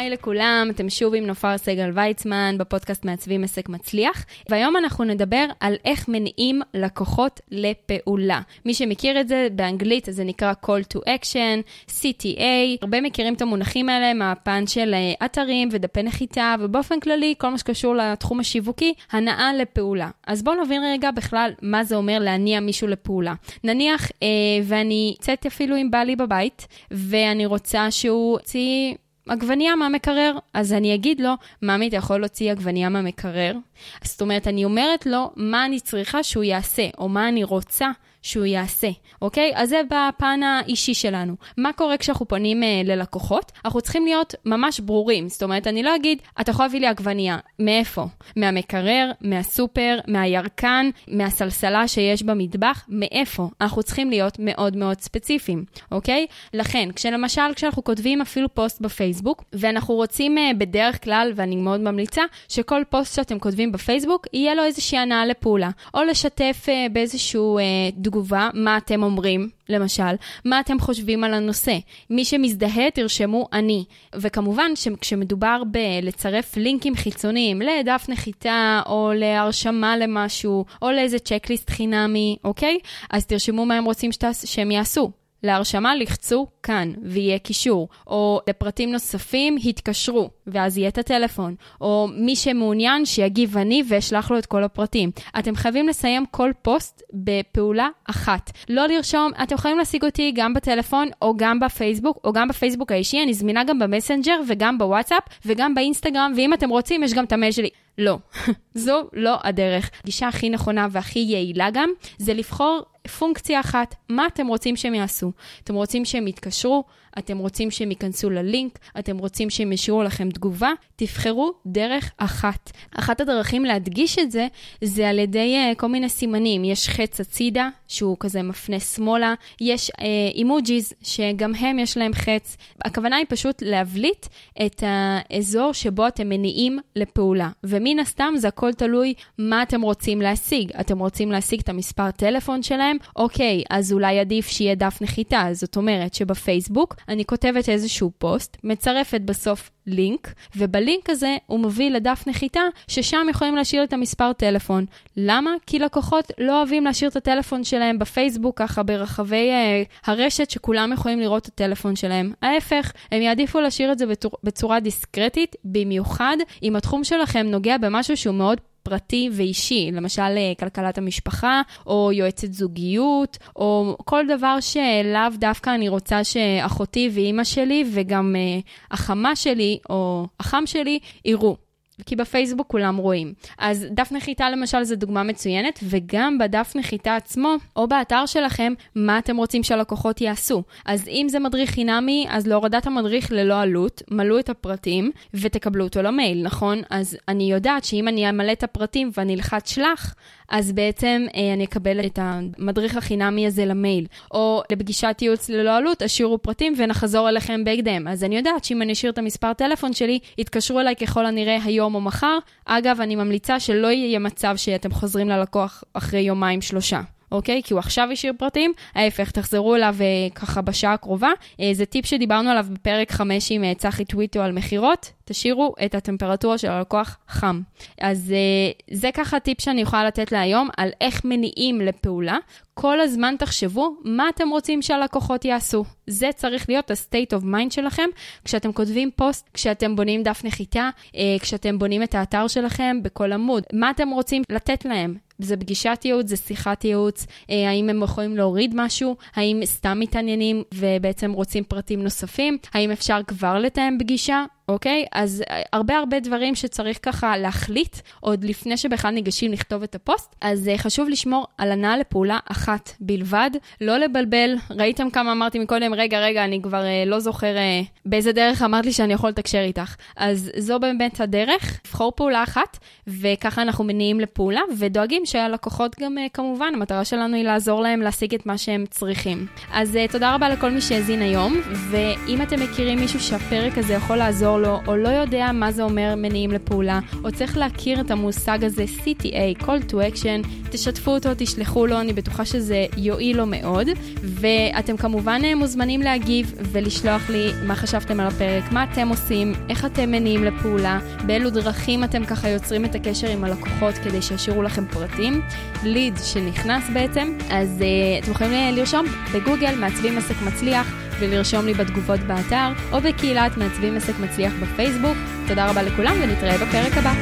היי לכולם, אתם שוב עם נופר סגל ויצמן בפודקאסט מעצבים עסק מצליח, והיום אנחנו נדבר על איך מניעים לקוחות לפעולה. מי שמכיר את זה באנגלית זה נקרא call to action, CTA, הרבה מכירים את המונחים האלה מהפן של אה, אתרים ודפי נחיתה, ובאופן כללי כל מה שקשור לתחום השיווקי, הנעה לפעולה. אז בואו נבין רגע בכלל מה זה אומר להניע מישהו לפעולה. נניח אה, ואני יוצאת אפילו עם בעלי בבית, ואני רוצה שהוא יוציא... עגבנייה מהמקרר. אז אני אגיד לו, ממי, אתה יכול להוציא עגבנייה מהמקרר? זאת אומרת, אני אומרת לו מה אני צריכה שהוא יעשה, או מה אני רוצה שהוא יעשה, אוקיי? אז זה בפן האישי שלנו. מה קורה כשאנחנו פונים אה, ללקוחות? אנחנו צריכים להיות ממש ברורים. זאת אומרת, אני לא אגיד, אתה יכול להביא לי עגבנייה. מאיפה? מהמקרר, מהסופר, מהירקן, מהסלסלה שיש במטבח, מאיפה? אנחנו צריכים להיות מאוד מאוד ספציפיים, אוקיי? לכן, כשלמשל, כשאנחנו כותבים אפילו פוסט בפייסבוק, ואנחנו רוצים אה, בדרך כלל, ואני מאוד ממליצה, שכל פוסט שאתם כותבים בפייסבוק, יהיה לו איזושהי הנאה לפעולה. או לשתף אה, באיזשהו אה, תגובה, מה אתם אומרים, למשל, מה אתם חושבים על הנושא. מי שמזדהה, תרשמו אני. וכמובן שכשמדובר בלצרף לינקים חיצוניים לדף נחיתה, או להרשמה למשהו, או לאיזה checklist חינמי, אוקיי? אז תרשמו מה הם רוצים שתעש... שהם יעשו. להרשמה לחצו כאן ויהיה קישור, או לפרטים נוספים התקשרו ואז יהיה את הטלפון, או מי שמעוניין שיגיב אני ואשלח לו את כל הפרטים. אתם חייבים לסיים כל פוסט בפעולה אחת. לא לרשום, אתם יכולים להשיג אותי גם בטלפון או גם בפייסבוק, או גם בפייסבוק האישי, אני זמינה גם במסנג'ר וגם בוואטסאפ וגם באינסטגרם, ואם אתם רוצים יש גם את המייל שלי. לא, זו לא הדרך. הגישה הכי נכונה והכי יעילה גם, זה לבחור פונקציה אחת, מה אתם רוצים שהם יעשו? אתם רוצים שהם יתקשרו? אתם רוצים שהם ייכנסו ללינק? אתם רוצים שהם ישאירו לכם תגובה? תבחרו דרך אחת. אחת הדרכים להדגיש את זה, זה על ידי uh, כל מיני סימנים. יש חץ הצידה, שהוא כזה מפנה שמאלה, יש אימוג'יז, uh, שגם הם יש להם חץ. הכוונה היא פשוט להבליט את האזור שבו אתם מניעים לפעולה. ומן הסתם זה הכל תלוי מה אתם רוצים להשיג. אתם רוצים להשיג את המספר טלפון שלהם? אוקיי, אז אולי עדיף שיהיה דף נחיתה. זאת אומרת שבפייסבוק אני כותבת איזשהו פוסט, מצרפת בסוף לינק, ובלינק הזה הוא מביא לדף נחיתה, ששם יכולים להשאיר את המספר טלפון. למה? כי לקוחות לא אוהבים להשאיר את הטלפון שלהם בפייסבוק, ככה ברחבי uh, הרשת, שכולם יכולים לראות את הטלפון שלהם. ההפך, הם יעדיפו להשאיר את זה בצור, בצורה דיסקרטית, במיוחד אם התחום שלכם נוגע במשהו שהוא מאוד פרטי ואישי, למשל אה, כלכלת המשפחה, או יועצת זוגיות, או כל דבר שלאו דווקא אני רוצה שאחותי ואימא שלי וגם uh, החמה שלי או החם שלי יראו. כי בפייסבוק כולם רואים. אז דף נחיתה למשל זה דוגמה מצוינת, וגם בדף נחיתה עצמו, או באתר שלכם, מה אתם רוצים שהלקוחות יעשו. אז אם זה מדריך חינמי, אז להורדת המדריך ללא עלות, מלאו את הפרטים ותקבלו אותו למייל, נכון? אז אני יודעת שאם אני אמלא את הפרטים ואני אלחץ שלח, אז בעצם אה, אני אקבל את המדריך החינמי הזה למייל. או לפגישת ייעוץ ללא עלות, השאירו פרטים ונחזור אליכם בהקדם. אז אני יודעת שאם אני אשאיר את המספר טלפון שלי, יתקשרו אליי ככל הנראה היום או מחר. אגב, אני ממליצה שלא יהיה מצב שאתם חוזרים ללקוח אחרי יומיים-שלושה. אוקיי? כי הוא עכשיו השאיר פרטים, ההפך, תחזרו אליו uh, ככה בשעה הקרובה. Uh, זה טיפ שדיברנו עליו בפרק 5 עם uh, צחי טוויטו על מכירות, תשאירו את הטמפרטורה של הלקוח חם. אז uh, זה ככה טיפ שאני יכולה לתת להיום על איך מניעים לפעולה. כל הזמן תחשבו מה אתם רוצים שהלקוחות יעשו. זה צריך להיות ה-state of mind שלכם כשאתם כותבים פוסט, כשאתם בונים דף נחיתה, כשאתם בונים את האתר שלכם בכל עמוד. מה אתם רוצים לתת להם? זה פגישת ייעוץ, זה שיחת ייעוץ, אה, האם הם יכולים להוריד משהו, האם סתם מתעניינים ובעצם רוצים פרטים נוספים, האם אפשר כבר לתאם פגישה, אוקיי? אז אה, הרבה הרבה דברים שצריך ככה להחליט עוד לפני שבכלל ניגשים לכתוב את הפוסט. אז uh, חשוב לשמור על הנעה לפעולה אחת בלבד, לא לבלבל. ראיתם כמה אמרתי מקודם, רגע, רגע, אני כבר uh, לא זוכר uh, באיזה דרך אמרת לי שאני יכול לתקשר איתך. אז זו באמת הדרך, לבחור פעולה אחת, וככה אנחנו מניעים לפעולה, ודואגים שהלקוחות גם, uh, כמובן, המטרה שלנו היא לעזור להם להשיג את מה שהם צריכים. אז uh, תודה רבה לכל מי שהאזין היום, ואם אתם מכירים מישהו שהפרק הזה יכול לעזור לו, או לא יודע מה זה אומר מניעים לפעולה, או צריך להכיר את המושג הזה CTA, Call to Action, תשתפו אותו, תשלחו לו, אני בטוחה שזה יועיל לו מאוד. ואתם כמובן אה, מוזמנים להגיב ולשלוח לי מה חשבתם על הפרק, מה אתם עושים, איך אתם מניעים לפעולה, באילו דרכים אתם ככה יוצרים את הקשר עם הלקוחות כדי שישאירו לכם פרטים. ליד שנכנס בעצם, אז uh, אתם יכולים לרשום בגוגל מעצבים עסק מצליח. ולרשום לי בתגובות באתר, או בקהילת מעצבים עסק מצליח בפייסבוק. תודה רבה לכולם ונתראה בפרק הבא.